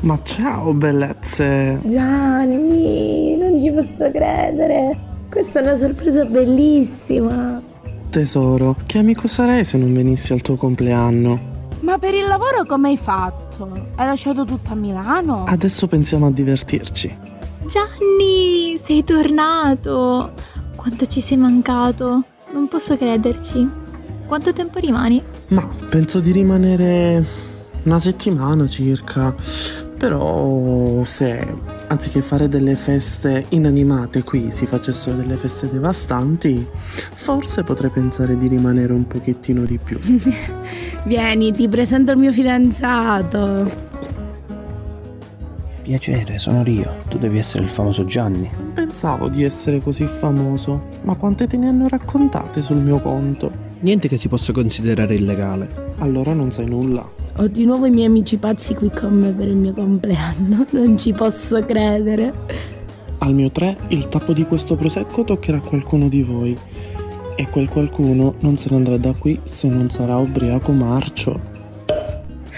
Ma ciao bellezze! Gianni, non ci posso credere. Questa è una sorpresa bellissima. Tesoro, che amico sarei se non venissi al tuo compleanno? Ma per il lavoro come hai fatto? Hai lasciato tutto a Milano? Adesso pensiamo a divertirci. Gianni, sei tornato! Quanto ci sei mancato! Non posso crederci. Quanto tempo rimani? Ma penso di rimanere una settimana circa. Però se anziché fare delle feste inanimate qui si facessero delle feste devastanti, forse potrei pensare di rimanere un pochettino di più. Vieni, ti presento il mio fidanzato. Piacere, sono Rio. Tu devi essere il famoso Gianni. Pensavo di essere così famoso, ma quante te ne hanno raccontate sul mio conto? Niente che si possa considerare illegale. Allora non sai nulla. Ho di nuovo i miei amici pazzi qui con me per il mio compleanno. Non ci posso credere. Al mio 3 il tappo di questo prosecco toccherà a qualcuno di voi. E quel qualcuno non se ne andrà da qui se non sarà ubriaco marcio.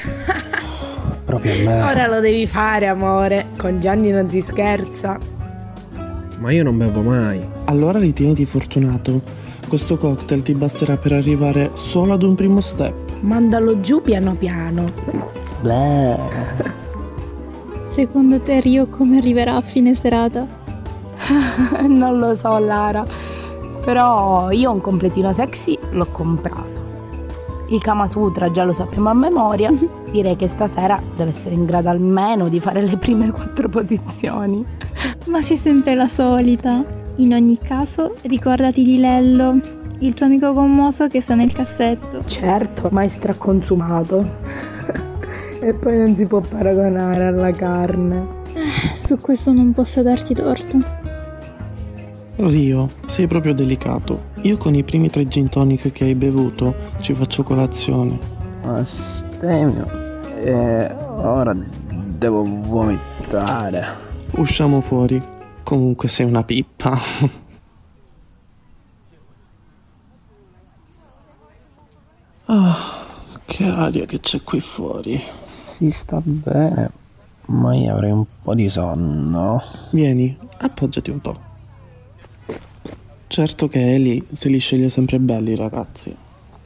Proprio a me. Ora lo devi fare, amore. Con Gianni non si scherza. Ma io non bevo mai. Allora ritieniti fortunato. Questo cocktail ti basterà per arrivare solo ad un primo step. Mandalo giù piano piano. Bleh. Secondo te Rio come arriverà a fine serata? non lo so, Lara. Però io un completino sexy l'ho comprato. Il Kama Sutra già lo sappiamo a memoria. Direi che stasera deve essere in grado almeno di fare le prime quattro posizioni. Ma sei sempre la solita. In ogni caso, ricordati di Lello, il tuo amico commoso che sta nel cassetto. Certo, ma è straconsumato. e poi non si può paragonare alla carne. Su questo non posso darti torto. Rio, sei proprio delicato. Io con i primi tre gin tonic che hai bevuto ci faccio colazione. Astemio. E ora devo vomitare. Usciamo fuori. Comunque sei una pippa. Ah, che aria che c'è qui fuori. Si sta bene, ma io avrei un po' di sonno. Vieni, appoggiati un po'. Certo che Eli se li sceglie sempre belli, ragazzi.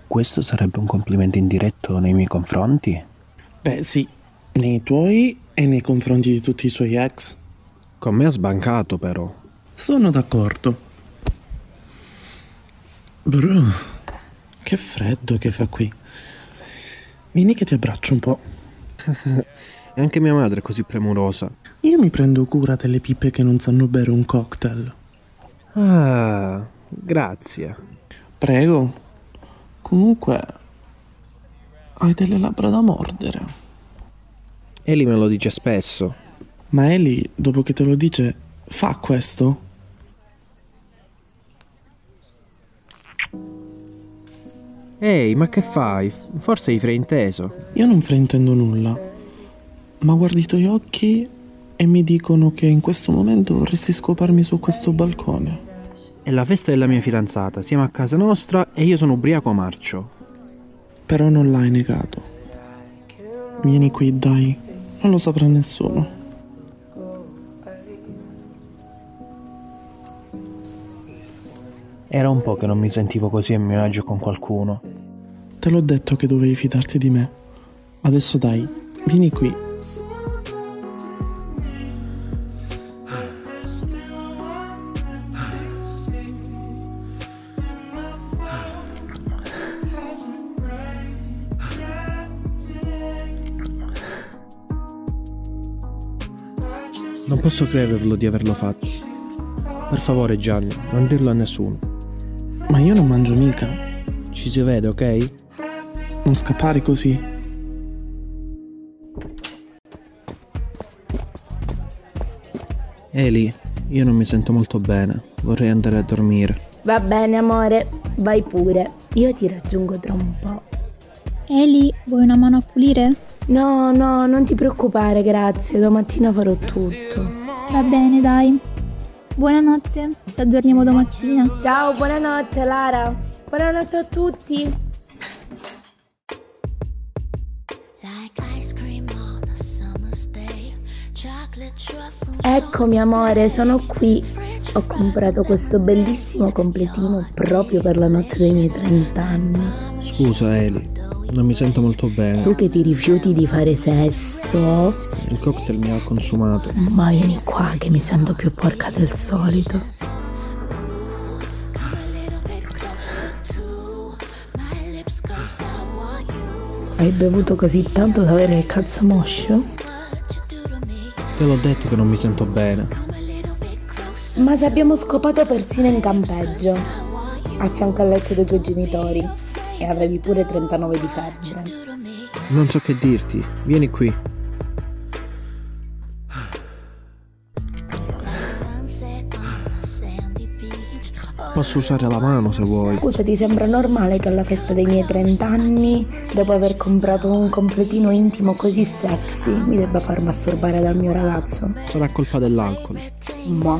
Questo sarebbe un complimento indiretto nei miei confronti? Beh, sì, nei tuoi e nei confronti di tutti i suoi ex. Con me ha sbancato, però. Sono d'accordo. Bro, che freddo che fa qui. Vieni che ti abbraccio un po'. E anche mia madre è così premurosa. Io mi prendo cura delle pippe che non sanno bere un cocktail. Ah, grazie. Prego. Comunque, hai delle labbra da mordere. Eli me lo dice spesso. Ma Eli, dopo che te lo dice, fa questo? Ehi, ma che fai? Forse hai frainteso. Io non fraintendo nulla. Ma guardi i tuoi occhi e mi dicono che in questo momento vorresti scoparmi su questo balcone. È la festa della mia fidanzata, siamo a casa nostra e io sono ubriaco marcio. Però non l'hai negato. Vieni qui, dai. Non lo saprà nessuno. Era un po' che non mi sentivo così a mio agio con qualcuno. Te l'ho detto che dovevi fidarti di me. Adesso dai, vieni qui. Non posso crederlo di averlo fatto. Per favore, Gianni, non dirlo a nessuno. Ma io non mangio mica. Ci si vede, ok? Non scappare così. Eli, io non mi sento molto bene. Vorrei andare a dormire. Va bene, amore, vai pure. Io ti raggiungo tra un po'. Eli, vuoi una mano a pulire? No, no, non ti preoccupare, grazie. Domattina farò tutto. Va bene, dai. Buonanotte, ci aggiorniamo domattina. Ciao, buonanotte, Lara. Buonanotte a tutti. Eccomi amore, sono qui. Ho comprato questo bellissimo completino proprio per la notte dei miei 30 anni. Scusa, Eli, non mi sento molto bene. Tu che ti rifiuti di fare sesso? Il cocktail mi ha consumato. Ma vieni qua che mi sento più porca del solito. Hai bevuto così tanto da avere il cazzo moscio? Te l'ho detto che non mi sento bene. Ma se abbiamo scopato persino in campeggio, a fianco al letto dei tuoi genitori, e avevi pure 39 di febbre. Non so che dirti. Vieni qui. Posso usare la mano se vuoi. Scusa, ti sembra normale che alla festa dei miei 30 anni, dopo aver comprato un completino intimo così sexy, mi debba far masturbare dal mio ragazzo? Sarà colpa dell'alcol. Ma,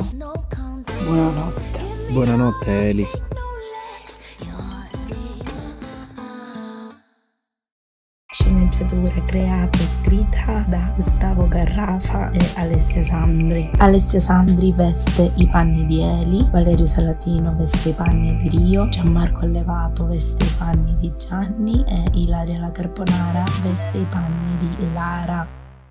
buonanotte. Buonanotte, Eli. Creata e scritta da Gustavo Garrafa e Alessia Sandri. Alessia Sandri veste i panni di Eli, Valerio Salatino veste i panni di Rio, Gianmarco Allevato veste i panni di Gianni e Ilaria La Carbonara veste i panni di Lara.